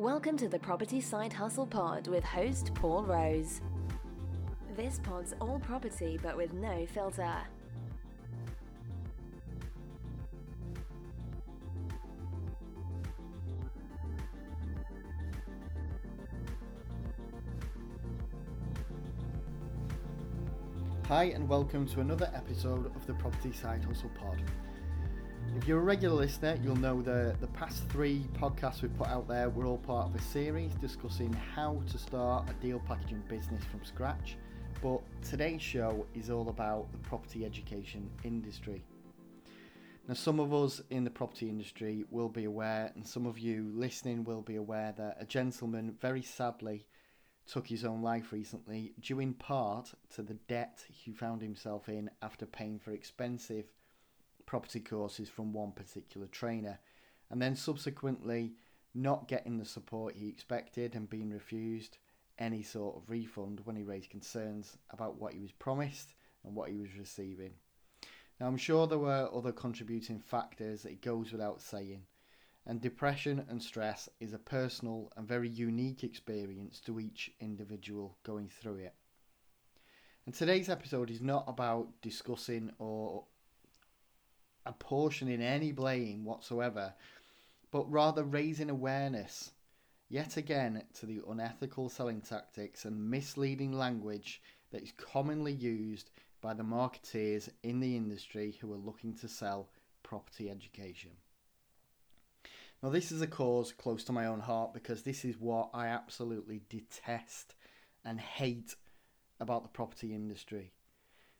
Welcome to the Property Side Hustle Pod with host Paul Rose. This pod's all property but with no filter. Hi, and welcome to another episode of the Property Side Hustle Pod. If you're a regular listener, you'll know that the past three podcasts we've put out there were all part of a series discussing how to start a deal packaging business from scratch. But today's show is all about the property education industry. Now, some of us in the property industry will be aware, and some of you listening will be aware, that a gentleman very sadly took his own life recently, due in part to the debt he found himself in after paying for expensive property courses from one particular trainer, and then subsequently not getting the support he expected and being refused any sort of refund when he raised concerns about what he was promised and what he was receiving. Now, I'm sure there were other contributing factors, it goes without saying, and depression and stress is a personal and very unique experience to each individual going through it. And today's episode is not about discussing or apportioning any blame whatsoever, but rather raising awareness yet again to the unethical selling tactics and misleading language that is commonly used by the marketeers in the industry who are looking to sell property education. Now, this is a cause close to my own heart because this is what I absolutely detest and hate about the property industry.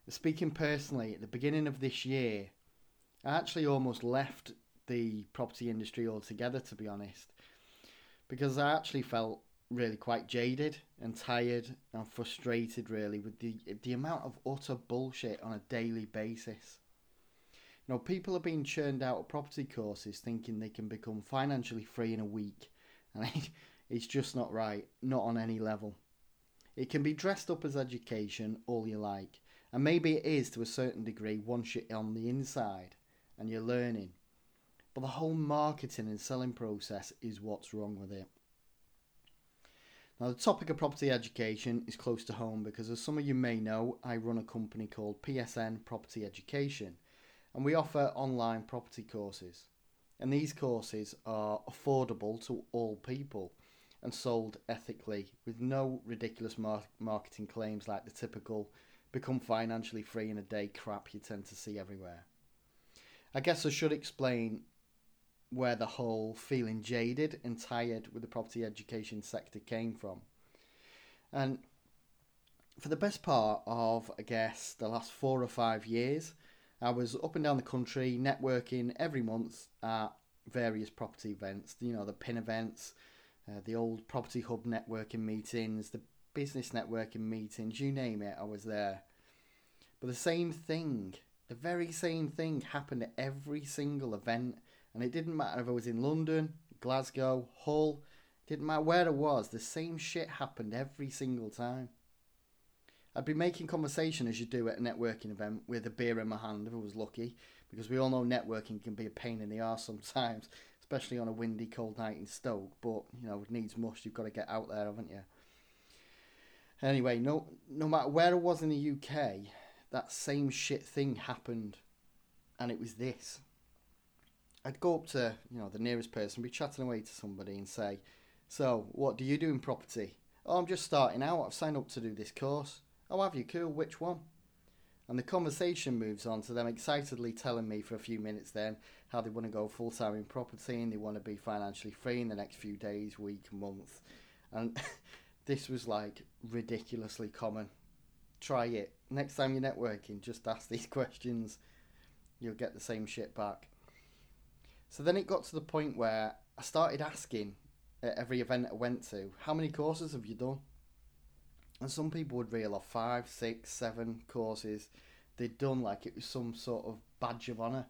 Speaking personally, at the beginning of this year, I actually almost left the property industry altogether, to be honest, because I actually felt really quite jaded and tired and frustrated, really, with the the amount of utter bullshit on a daily basis. You know, people are being churned out of property courses thinking they can become financially free in a week, and it's just not right, not on any level. It can be dressed up as education all you like, and maybe it is to a certain degree once you're on the inside and you're learning. But the whole marketing and selling process is what's wrong with it. Now, the topic of property education is close to home because, as some of you may know, I run a company called PSN Property Education and we offer online property courses. And these courses are affordable to all people and sold ethically with no ridiculous mar- marketing claims like the typical become financially free in a day crap you tend to see everywhere. I guess I should explain where the whole feeling jaded and tired with the property education sector came from. And for the best part of, I guess, the last four or five years, I was up and down the country networking every month at various property events. You know, the pin events, uh, the old property hub networking meetings, the business networking meetings, you name it, I was there. But the same thing, the very same thing happened at every single event. And it didn't matter if I was in London, Glasgow, Hull, didn't matter where I was, the same shit happened every single time. I'd be making conversation as you do at a networking event with a beer in my hand if I was lucky, because we all know networking can be a pain in the arse sometimes, especially on a windy, cold night in Stoke. But you know, it needs must. You've got to get out there, haven't you? Anyway, no, no matter where I was in the UK, that same shit thing happened, and it was this. I'd go up to you know the nearest person, be chatting away to somebody, and say, "So, what do you do in property?" "Oh, I'm just starting out. I've signed up to do this course." Oh, have you? Cool. Which one? And the conversation moves on to them excitedly telling me for a few minutes then how they want to go full time in property and they want to be financially free in the next few days, week, month. And this was like ridiculously common. Try it. Next time you're networking, just ask these questions. You'll get the same shit back. So then it got to the point where I started asking at every event I went to, how many courses have you done? And some people would reel off five, six, seven courses they'd done like it was some sort of badge of honour.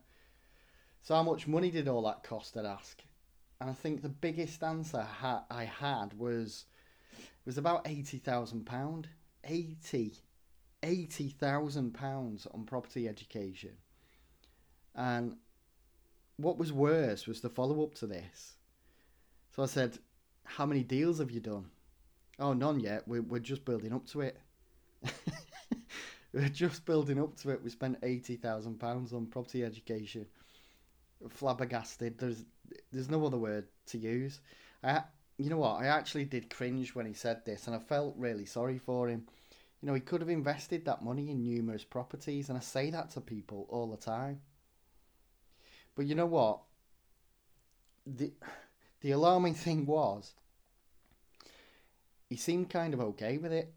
So how much money did all that cost? I'd ask. And I think the biggest answer I had was it was about eighty thousand pound. Eighty, eighty thousand pounds on property education. And what was worse was the follow up to this. So I said, how many deals have you done? Oh, none yet. We're, we're just building up to it. we're just building up to it. We spent £80,000 on property education. Flabbergasted. There's there's no other word to use. I, you know what? I actually did cringe when he said this, and I felt really sorry for him. You know, he could have invested that money in numerous properties, and I say that to people all the time. But you know what? The the alarming thing was he seemed kind of okay with it.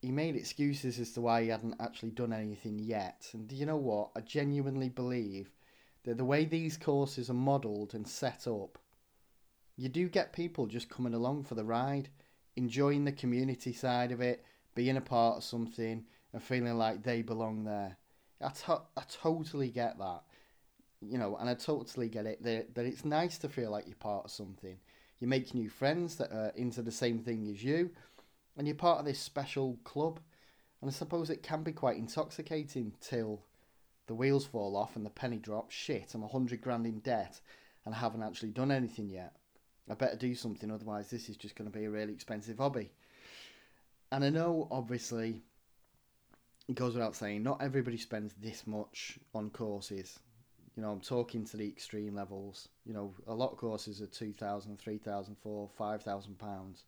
He made excuses as to why he hadn't actually done anything yet. And do you know what? I genuinely believe that the way these courses are modelled and set up, you do get people just coming along for the ride, enjoying the community side of it, being a part of something, and feeling like they belong there. I, to- I totally get that. You know, and I totally get it that, that it's nice to feel like you're part of something. You make new friends that are into the same thing as you, and you're part of this special club. And I suppose it can be quite intoxicating till the wheels fall off and the penny drops. Shit, I'm a hundred grand in debt and I haven't actually done anything yet. I better do something, otherwise, this is just going to be a really expensive hobby. And I know, obviously, it goes without saying, not everybody spends this much on courses. You know, I'm talking to the extreme levels. You know, a lot of courses are 2,000, 3,000, 4, 5,000 pounds.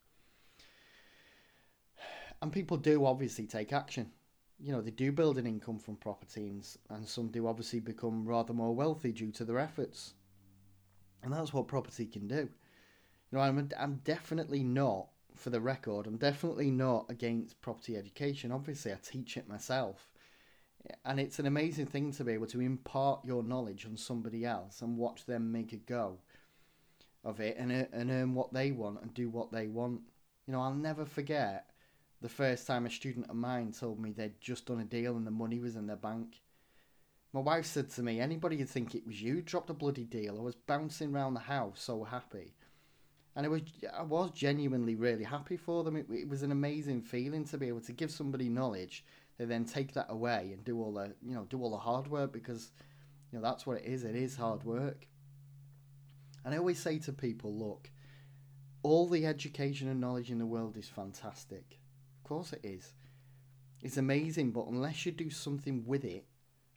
And people do obviously take action. You know, they do build an income from properties, and some do obviously become rather more wealthy due to their efforts. And that's what property can do. You know, I'm, I'm definitely not, for the record, I'm definitely not against property education. Obviously, I teach it myself and it's an amazing thing to be able to impart your knowledge on somebody else and watch them make a go of it and, uh, and earn what they want and do what they want. You know, I'll never forget the first time a student of mine told me they'd just done a deal and the money was in their bank. My wife said to me, anybody would think it was you dropped a bloody deal. I was bouncing around the house so happy. And it was, I was genuinely really happy for them. It, it was an amazing feeling to be able to give somebody knowledge they then take that away and do all the you know do all the hard work because you know that's what it is. It is hard work. And I always say to people, look, all the education and knowledge in the world is fantastic. Of course it is. It's amazing, but unless you do something with it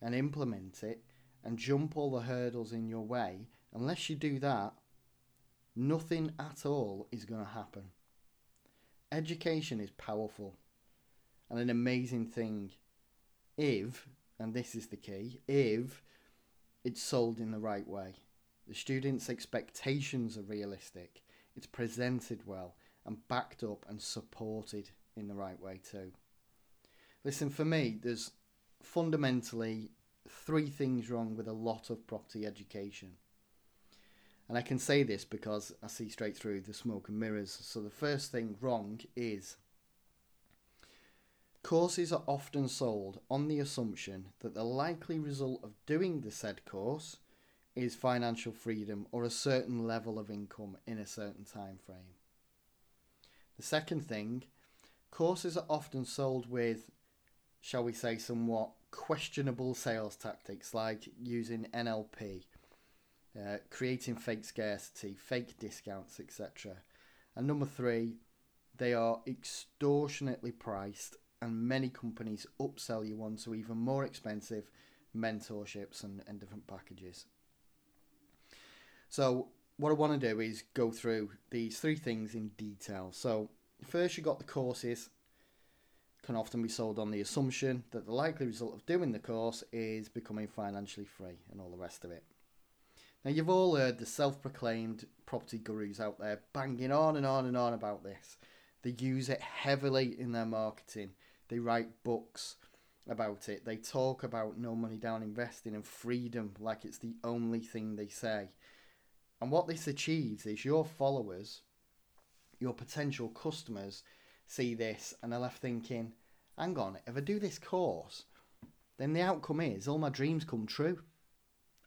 and implement it and jump all the hurdles in your way, unless you do that, nothing at all is going to happen. Education is powerful and an amazing thing if, and this is the key, if it's sold in the right way. The students' expectations are realistic, it's presented well, and backed up and supported in the right way too. Listen, for me, there's fundamentally three things wrong with a lot of property education. And I can say this because I see straight through the smoke and mirrors. So the first thing wrong is Courses are often sold on the assumption that the likely result of doing the said course is financial freedom or a certain level of income in a certain time frame. The second thing, courses are often sold with, shall we say, somewhat questionable sales tactics like using NLP, uh, creating fake scarcity, fake discounts, etc. And number three, they are extortionately priced and many companies upsell you onto even more expensive mentorships and, and different packages. So, what I want to do is go through these three things in detail. So, first, you got the courses, can often be sold on the assumption that the likely result of doing the course is becoming financially free and all the rest of it. Now, you've all heard the self proclaimed property gurus out there banging on and on and on about this. They use it heavily in their marketing they write books about it. They talk about no money down investing and freedom like it's the only thing they say. And what this achieves is your followers, your potential customers, see this and they're left thinking, hang on, if I do this course, then the outcome is all my dreams come true.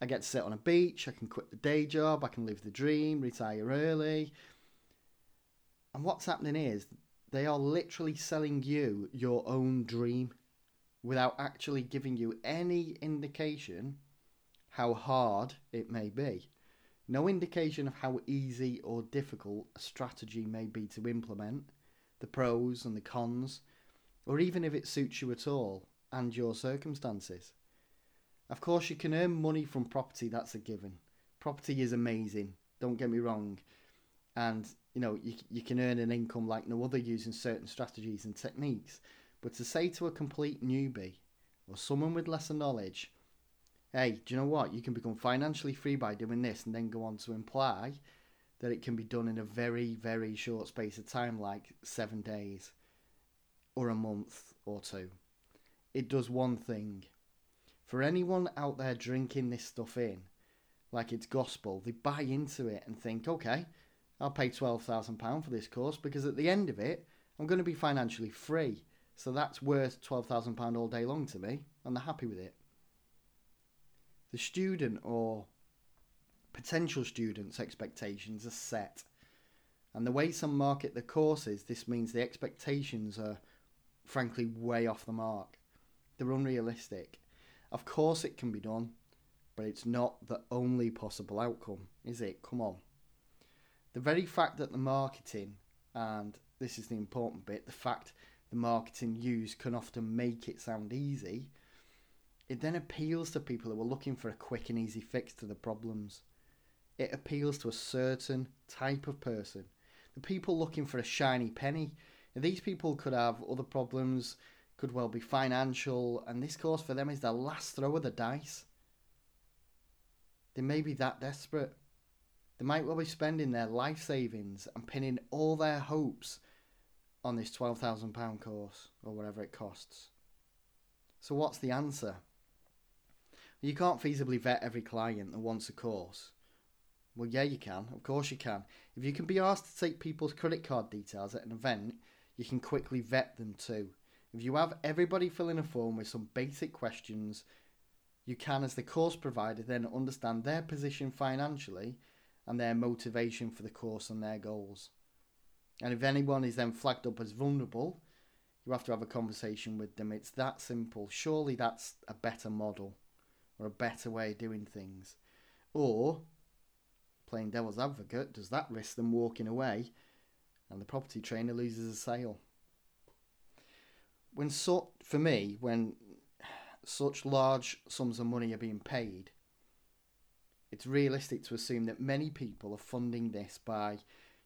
I get to sit on a beach, I can quit the day job, I can live the dream, retire early. And what's happening is they are literally selling you your own dream without actually giving you any indication how hard it may be. No indication of how easy or difficult a strategy may be to implement, the pros and the cons, or even if it suits you at all and your circumstances. Of course, you can earn money from property, that's a given. Property is amazing, don't get me wrong. And, you know, you, you can earn an income like no other using certain strategies and techniques. But to say to a complete newbie or someone with lesser knowledge, hey, do you know what? You can become financially free by doing this, and then go on to imply that it can be done in a very, very short space of time, like seven days or a month or two. It does one thing. For anyone out there drinking this stuff in, like it's gospel, they buy into it and think, okay, I'll pay £12,000 for this course because at the end of it, I'm going to be financially free. So that's worth £12,000 all day long to me, and they're happy with it the student or potential students' expectations are set. And the way some market the courses, this means the expectations are frankly way off the mark. They're unrealistic. Of course, it can be done, but it's not the only possible outcome, is it? Come on. The very fact that the marketing, and this is the important bit, the fact the marketing used can often make it sound easy it then appeals to people who are looking for a quick and easy fix to the problems. It appeals to a certain type of person. The people looking for a shiny penny. These people could have other problems, could well be financial, and this course for them is the last throw of the dice. They may be that desperate. They might well be spending their life savings and pinning all their hopes on this £12,000 course or whatever it costs. So, what's the answer? You can't feasibly vet every client that wants a course. Well, yeah, you can. Of course, you can. If you can be asked to take people's credit card details at an event, you can quickly vet them too. If you have everybody fill in a form with some basic questions, you can, as the course provider, then understand their position financially and their motivation for the course and their goals. And if anyone is then flagged up as vulnerable, you have to have a conversation with them. It's that simple. Surely that's a better model or a better way of doing things? Or, playing devil's advocate, does that risk them walking away and the property trainer loses a sale? When so, for me, when such large sums of money are being paid, it's realistic to assume that many people are funding this by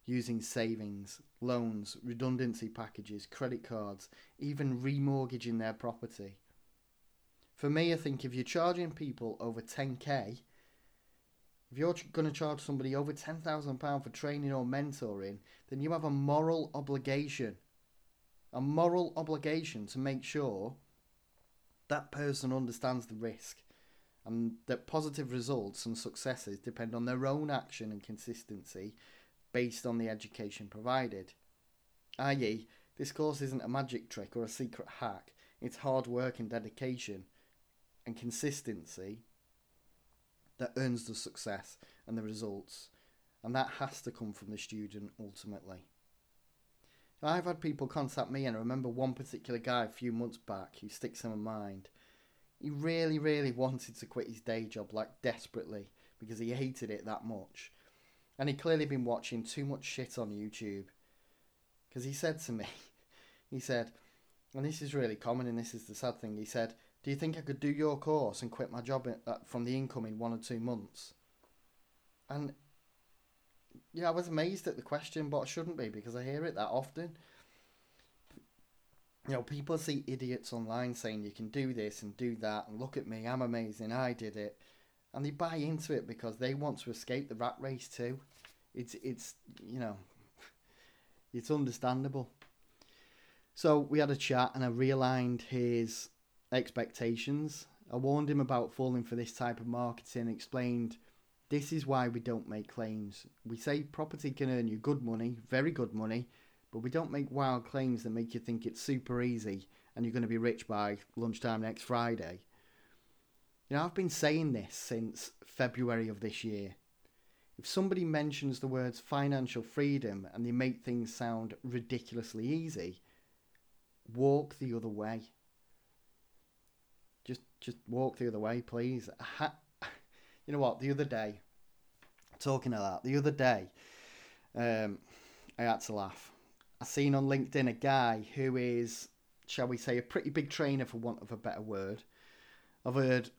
using savings, loans, redundancy packages, credit cards, even remortgaging their property. For me, I think if you're charging people over 10k, if you're going to charge somebody over £10,000 for training or mentoring, then you have a moral obligation. A moral obligation to make sure that person understands the risk and that positive results and successes depend on their own action and consistency based on the education provided. I.e., this course isn't a magic trick or a secret hack, it's hard work and dedication and consistency that earns the success and the results. And that has to come from the student ultimately. I've had people contact me, and I remember one particular guy a few months back who sticks in my mind. He really, really wanted to quit his day job, like desperately, because he hated it that much. And he'd clearly been watching too much shit on YouTube. Because he said to me, he said, and this is really common, and this is the sad thing, he said, do you think I could do your course and quit my job uh, from the income in one or two months? And yeah, I was amazed at the question, but I shouldn't be because I hear it that often. You know, people see idiots online saying you can do this and do that, and look at me, I'm amazing, I did it, and they buy into it because they want to escape the rat race too. It's it's you know, it's understandable. So we had a chat, and I realigned his expectations. I warned him about falling for this type of marketing, explained this is why we don't make claims. We say property can earn you good money, very good money, but we don't make wild claims that make you think it's super easy and you're going to be rich by lunchtime next Friday. You know, I've been saying this since February of this year. If somebody mentions the words financial freedom and they make things sound ridiculously easy, walk the other way just just walk the other way, please. You know what? The other day, Talking of that, the other day, um, I had to laugh. I seen on LinkedIn a guy who is, shall we say, a pretty big trainer for want of a better word. I've heard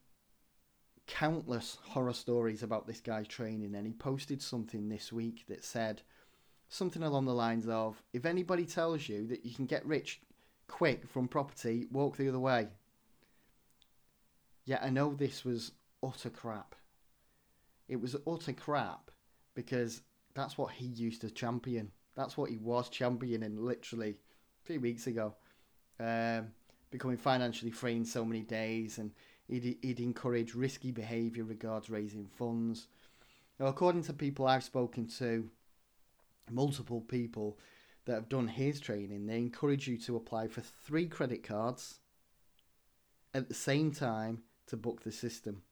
countless horror stories about this guy training, and he posted something this week that said something along the lines of if anybody tells you that you can get rich quick from property, walk the other way. Yet I know this was utter crap. It was utter crap because that's what he used to champion. That's what he was championing literally three weeks ago. Um, becoming financially free in so many days, and he'd, he'd encourage risky behaviour regards raising funds. Now, according to people I've spoken to, multiple people that have done his training, they encourage you to apply for three credit cards at the same time to book the system.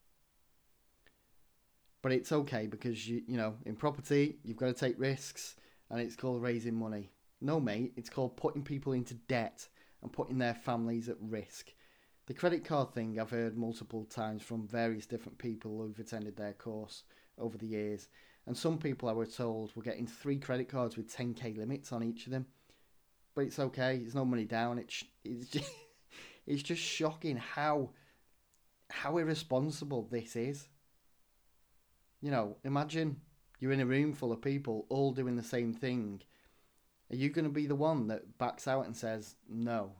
But it's okay because you you know in property you've got to take risks and it's called raising money. No mate, it's called putting people into debt and putting their families at risk. The credit card thing I've heard multiple times from various different people who've attended their course over the years. And some people I were told were getting three credit cards with 10k limits on each of them. But it's okay, there's no money down. It's it's just, it's just shocking how how irresponsible this is. You know, imagine you're in a room full of people all doing the same thing. Are you going to be the one that backs out and says no?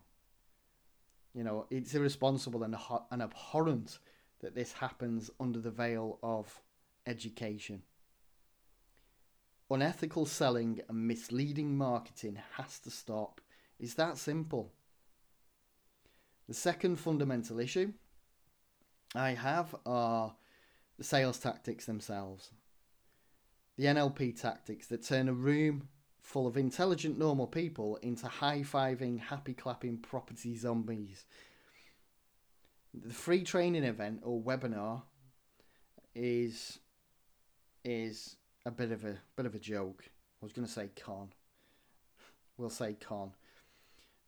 You know, it's irresponsible and, and abhorrent that this happens under the veil of education. Unethical selling and misleading marketing has to stop. It's that simple. The second fundamental issue I have are the sales tactics themselves. The NLP tactics that turn a room full of intelligent, normal people into high fiving, happy clapping property zombies. The free training event or webinar is is a bit of a bit of a joke. I was going to say con. We'll say con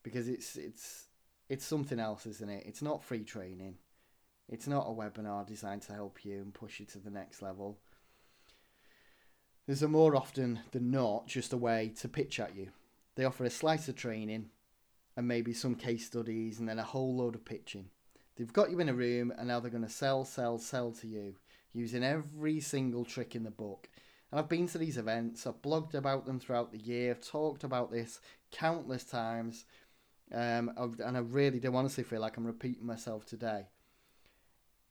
because it's it's it's something else, isn't it? It's not free training. It's not a webinar designed to help you and push you to the next level. There's a more often than not just a way to pitch at you. They offer a slice of training and maybe some case studies and then a whole load of pitching. They've got you in a room and now they're going to sell, sell, sell to you using every single trick in the book. And I've been to these events, I've blogged about them throughout the year, I've talked about this countless times, um, and I really do honestly feel like I'm repeating myself today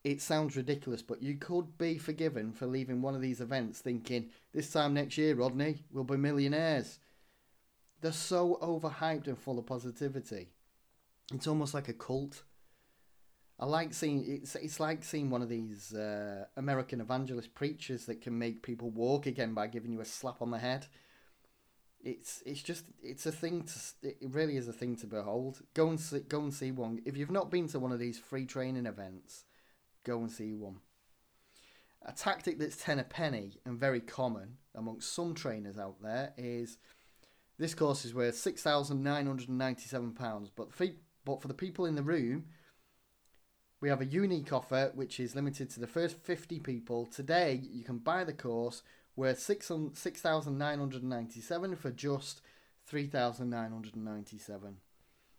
it sounds ridiculous, but you could be forgiven for leaving one of these events thinking, this time next year, Rodney, we'll be millionaires. They're so overhyped and full of positivity. It's almost like a cult. I like seeing it's it's like seeing one of these uh, American evangelist preachers that can make people walk again by giving you a slap on the head. It's it's just it's a thing to it really is a thing to behold. Go and see, go and see one if you've not been to one of these free training events go and see one. A tactic that's 10 a penny and very common amongst some trainers out there is this course is worth £6,997, but, but for the people in the room, we have a unique offer which is limited to the first 50 people. Today, you can buy the course worth six 6,997 for just 3,997.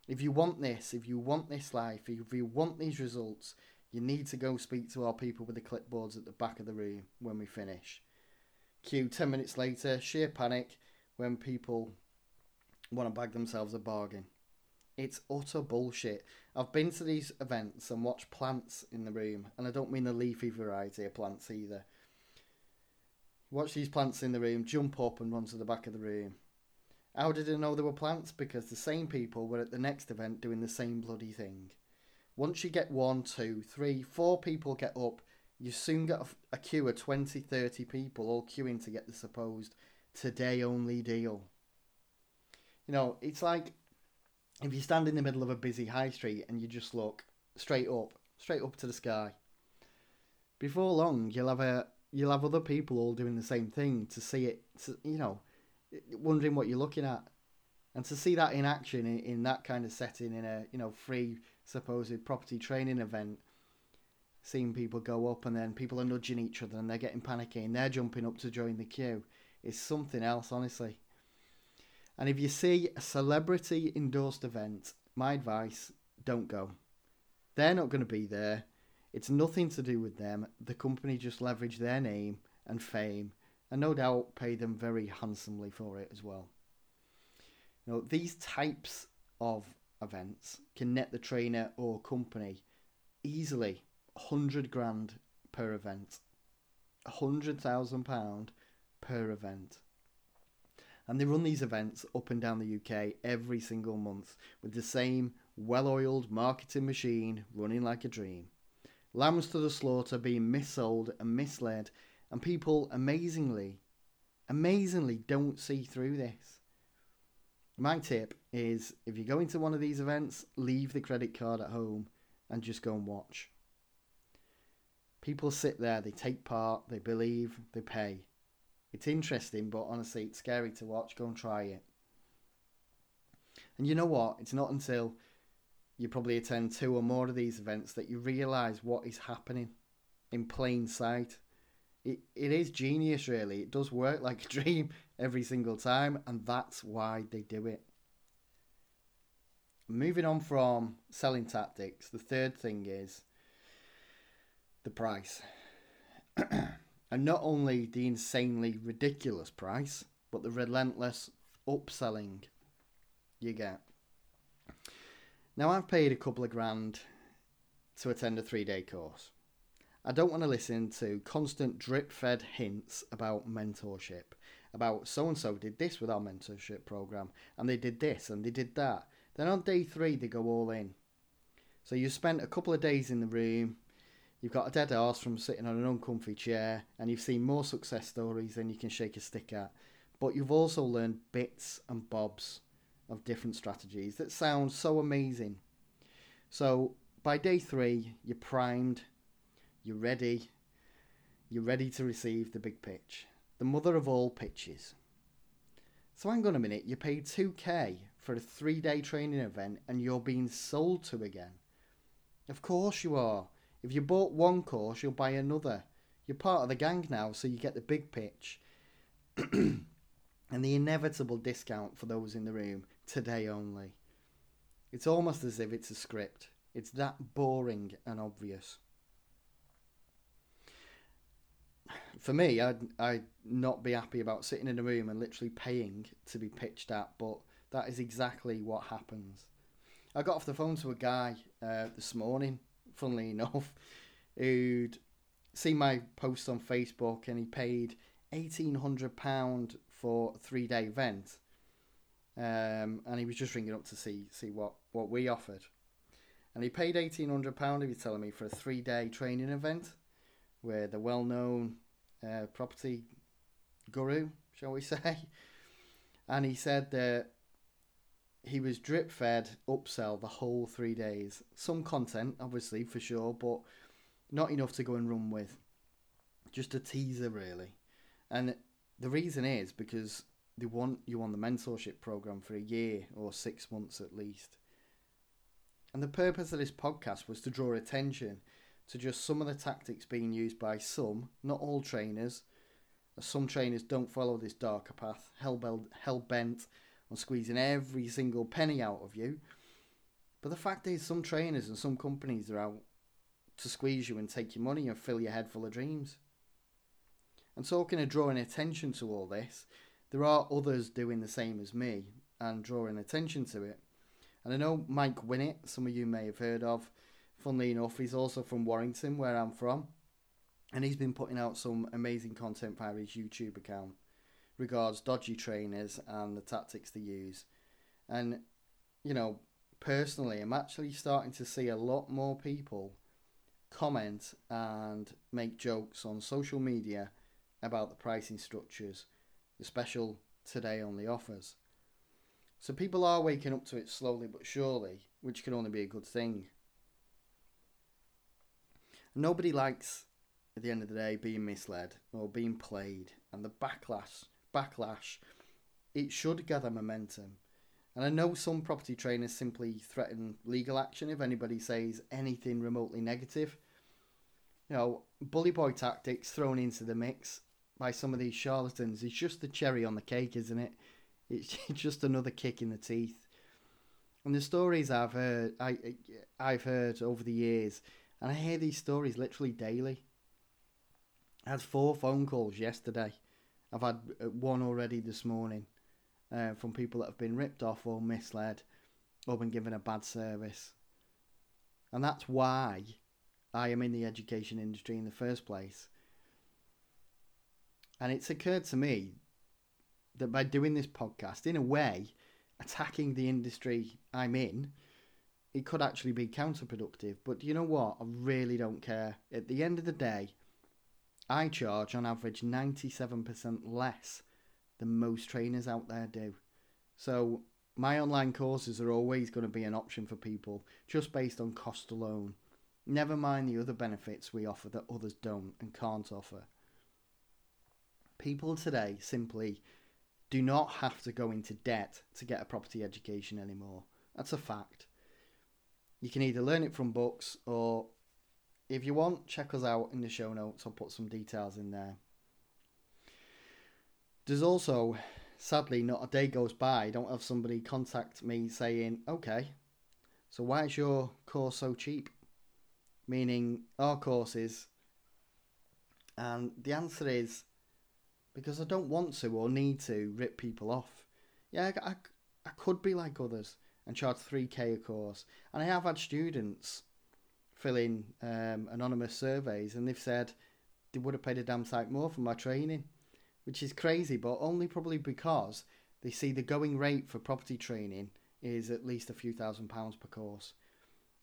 If you want this, if you want this life, if you want these results, you need to go speak to our people with the clipboards at the back of the room when we finish. Cue 10 minutes later, sheer panic when people want to bag themselves a bargain. It's utter bullshit. I've been to these events and watched plants in the room, and I don't mean the leafy variety of plants either. Watch these plants in the room jump up and run to the back of the room. How did I know they were plants? Because the same people were at the next event doing the same bloody thing. Once you get one, two, three, four people get up, you soon get a, a queue of 20, 30 people all queuing to get the supposed today only deal. You know, it's like if you stand in the middle of a busy high street and you just look straight up, straight up to the sky. Before long, you'll have a you'll have other people all doing the same thing to see it. To, you know, wondering what you're looking at, and to see that in action in, in that kind of setting in a you know free supposed property training event, seeing people go up and then people are nudging each other and they're getting panicky and they're jumping up to join the queue is something else, honestly. And if you see a celebrity endorsed event, my advice don't go. They're not going to be there. It's nothing to do with them. The company just leverage their name and fame and no doubt pay them very handsomely for it as well. You know, these types of events can net the trainer or company easily 100 grand per event. 100,000 pound per event. And they run these events up and down the UK every single month with the same well oiled marketing machine running like a dream. Lambs to the slaughter being missold and misled, and people amazingly, amazingly don't see through this. My tip is if you go into one of these events, leave the credit card at home and just go and watch. People sit there, they take part, they believe, they pay. It's interesting, but honestly, it's scary to watch. Go and try it. And you know what? It's not until you probably attend two or more of these events that you realise what is happening in plain sight. It, it is genius, really. It does work like a dream every single time, and that's why they do it. Moving on from selling tactics, the third thing is the price. And not only the insanely ridiculous price, but the relentless upselling you get. Now, I've paid a couple of grand to attend a three day course. I don't want to listen to constant drip fed hints about mentorship, about so and so did this with our mentorship program, and they did this and they did that. Then on day three, they go all in. So you spent a couple of days in the room, You've got a dead horse from sitting on an uncomfy chair, and you've seen more success stories than you can shake a stick at. But you've also learned bits and bobs of different strategies that sound so amazing. So by day three, you're primed, you're ready, you're ready to receive the big pitch, the mother of all pitches. So hang on a minute, you paid 2k for a three day training event and you're being sold to again. Of course you are. If you bought one course, you'll buy another. You're part of the gang now, so you get the big pitch. and the inevitable discount for those in the room today only. It's almost as if it's a script. It's that boring and obvious. For me, I'd, I'd not be happy about sitting in a room and literally paying to be pitched at, but that is exactly what happens. I got off the phone to a guy uh, this morning funnily enough, who'd seen my post on Facebook and he paid eighteen hundred pound for a three day event, um, and he was just ringing up to see see what what we offered, and he paid eighteen hundred pound. He was telling me for a three day training event, where the well known uh, property guru, shall we say, and he said that he was drip fed upsell the whole three days. Some content, obviously, for sure, but not enough to go and run with. Just a teaser, really. And the reason is because they want you on the mentorship program for a year or six months at least. And the purpose of this podcast was to draw attention to just some of the tactics being used by some, not all trainers. Some trainers don't follow this darker path, hell bent on squeezing every single penny out of you. But the fact is, some trainers and some companies are out to squeeze you and take your money and fill your head full of dreams. And talking of drawing attention to all this, there are others doing the same as me and drawing attention to it. And I know Mike Winnett, some of you may have heard of. Funnily enough, he's also from Warrington, where I'm from. And he's been putting out some amazing content via his YouTube account regards dodgy trainers and the tactics they use. And, you know, personally, I'm actually starting to see a lot more people comment and make jokes on social media about the pricing structures, the special today only offers. So people are waking up to it slowly but surely, which can only be a good thing. Nobody likes, at the end of the day, being misled or being played, and the backlash backlash, it should gather momentum. And I know some property trainers simply threaten legal action if anybody says anything remotely negative. you know, bully boy tactics thrown into the mix by some of these charlatans is just the cherry on the cake, isn't it? It's just another kick in the teeth. And the stories I've heard, I, I've heard over the years, and I hear these stories literally daily. I had four phone calls yesterday. I've had uh, one already this morning uh, from people that have been ripped off or misled or been given a bad service. And that's why I am in the education industry in the first place. And it's occurred to me that by doing this podcast, in a way, attacking the industry I'm in, it could actually be counterproductive. But you know what? I really don't care. At the end of the day, I charge on average 97% less than most trainers out there do. So my online courses are always going to be an option for people just based on cost alone. Never mind the other benefits we offer that others don't and can't offer. People today simply do not have to go into debt to get a property education anymore. That's a fact. You can either learn it from books or, if you want, check us out in the show notes. I'll put some details in there. There's also, sadly, not a day goes by I don't have somebody contact me saying, okay, so why is your course so cheap? Meaning our courses. And the answer is because I don't want to or need to rip people off. Yeah, I, I, I could be like others and charge 3k a course. And I have had students fill in um, anonymous surveys and they've said they would have paid a damn sight more for my training, which is crazy, but only probably because they see the going rate for property training is at least a few thousand pounds per course.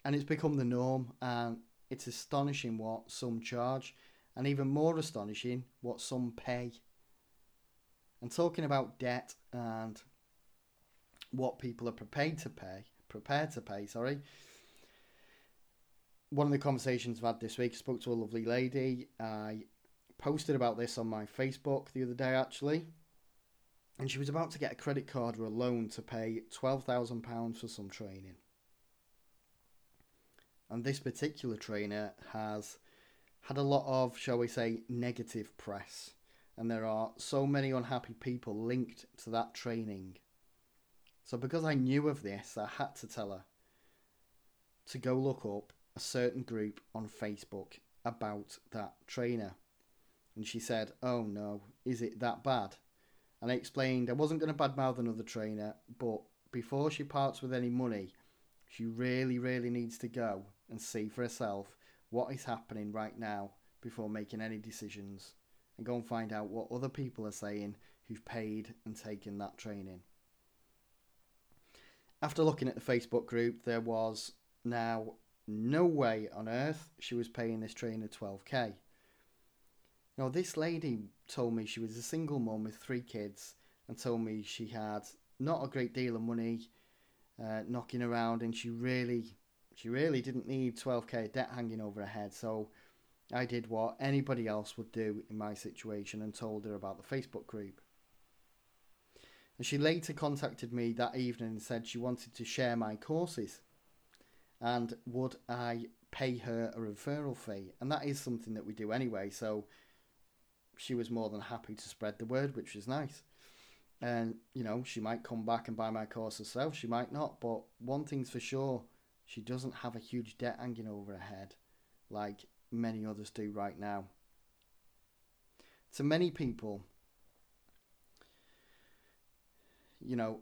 And it's become the norm, and it's astonishing what some charge, and even more astonishing what some pay. And talking about debt and what people are prepared to pay, prepared to pay, sorry. One of the conversations I've had this week, I spoke to a lovely lady. I posted about this on my Facebook the other day actually. And she was about to get a credit card or a loan to pay £12,000 for some training. And this particular trainer has had a lot of, shall we say, negative press. And there are so many unhappy people linked to that training so because I knew of this, I had to tell her to go look up a certain group on Facebook about that trainer. And she said, Oh no, is it that bad? And I explained I wasn't going to badmouth another trainer, but before she parts with any money, she really, really needs to go and see for herself what is happening right now before making any decisions and go and find out what other people are saying who've paid and taken that training after looking at the Facebook group, there was now no way on earth she was paying this trainer 12k. Now, this lady told me she was a single mum with three kids and told me she had not a great deal of money uh, knocking around and she really, she really didn't need 12k debt hanging over her head. So I did what anybody else would do in my situation and told her about the Facebook group. And she later contacted me that evening and said she wanted to share my courses and would I pay her a referral fee. And that is something that we do anyway. So she was more than happy to spread the word, which was nice. And, you know, she might come back and buy my course herself. She might not. But one thing's for sure she doesn't have a huge debt hanging over her head like many others do right now. To many people, you know,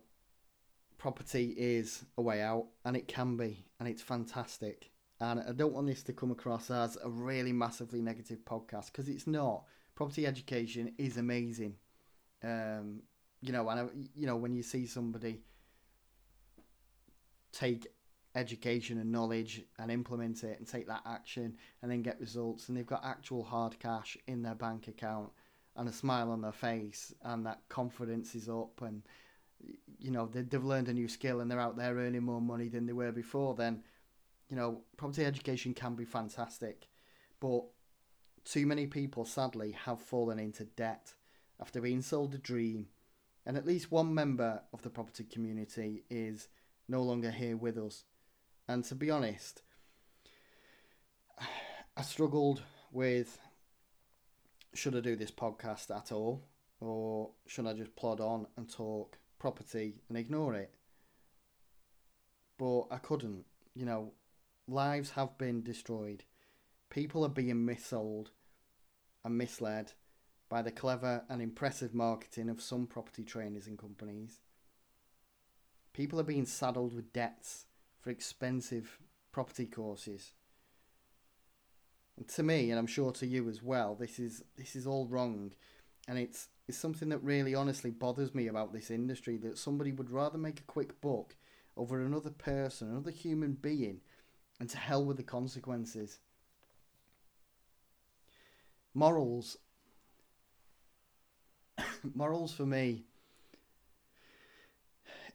property is a way out, and it can be, and it's fantastic. And I don't want this to come across as a really massively negative podcast because it's not. Property education is amazing. Um, you know, and I, you know when you see somebody take education and knowledge and implement it and take that action and then get results and they've got actual hard cash in their bank account and a smile on their face and that confidence is up and you know they, they've learned a new skill and they're out there earning more money than they were before then you know property education can be fantastic. But too many people sadly have fallen into debt after being sold a dream. And at least one member of the property community is no longer here with us. And to be honest i struggled with should I do this podcast at all, or should I just plod on and talk property and ignore it? But I couldn't. You know, lives have been destroyed. People are being missold and misled by the clever and impressive marketing of some property trainers and companies. People are being saddled with debts for expensive property courses. And to me, and I'm sure to you as well, this is this is all wrong, and it's it's something that really honestly bothers me about this industry that somebody would rather make a quick buck over another person, another human being, and to hell with the consequences. Morals. Morals for me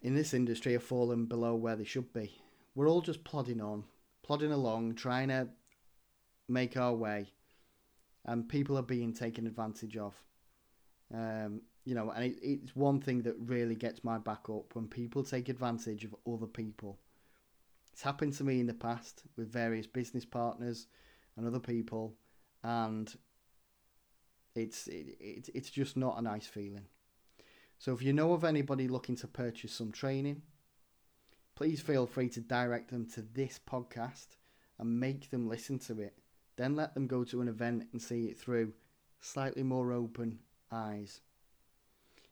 in this industry have fallen below where they should be. We're all just plodding on, plodding along, trying to make our way, and people are being taken advantage of. Um, you know, and it, it's one thing that really gets my back up when people take advantage of other people. It's happened to me in the past with various business partners and other people, and it's it, it, it's just not a nice feeling. So if you know of anybody looking to purchase some training, please feel free to direct them to this podcast and make them listen to it. Then let them go to an event and see it through slightly more open eyes.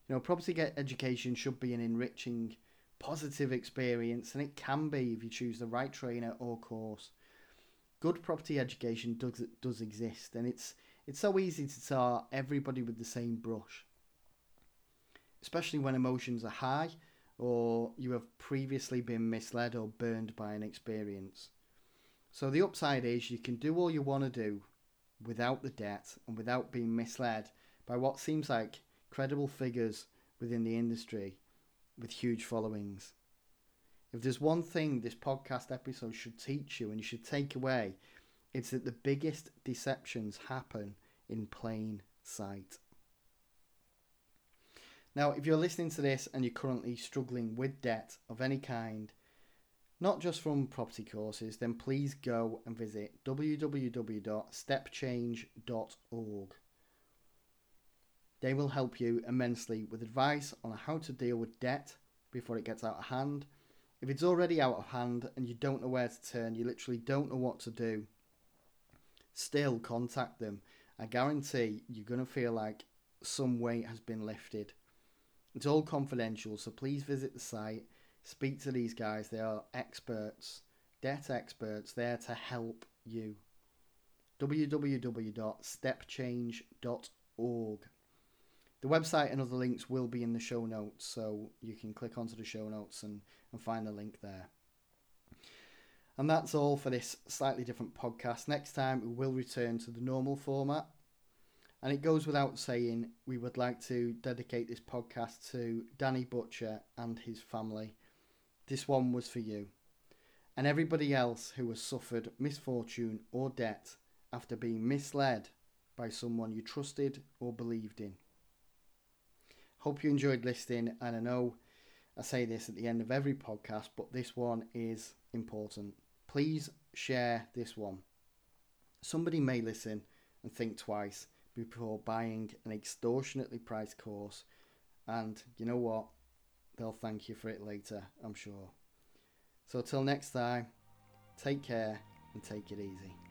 You know, property education should be an enriching, positive experience, and it can be if you choose the right trainer or course. Good property education does does exist, and it's it's so easy to tar everybody with the same brush, especially when emotions are high or you have previously been misled or burned by an experience. So the upside is you can do all you want to do without the debt and without being misled by what seems like credible figures within the industry with huge followings. If there's one thing this podcast episode should teach you and you should take away, it's that the biggest deceptions happen in plain sight. Now, if you're listening to this and you're currently struggling with debt of any kind, not just from property courses, then please go and visit www.stepchange.org. They will help you immensely with advice on how to deal with debt before it gets out of hand. If it's already out of hand and you don't know where to turn, you literally don't know what to do, still contact them. I guarantee you're going to feel like some weight has been lifted. It's all confidential, so please visit the site, speak to these guys. They are experts, debt experts, there to help you. www.stepchange.org. The website and other links will be in the show notes, so you can click onto the show notes and, and find the link there. And that's all for this slightly different podcast. Next time, we will return to the normal format. And it goes without saying, we would like to dedicate this podcast to Danny Butcher and his family. This one was for you. And everybody else who has suffered misfortune or debt after being misled by someone you trusted or believed in. Hope you enjoyed listening, and I know I say this at the end of every podcast, but this one is important. Please share this one. Somebody may listen and think twice before buying an extortionately priced course, and you know what? They'll thank you for it later, I'm sure. So, till next time, take care and take it easy.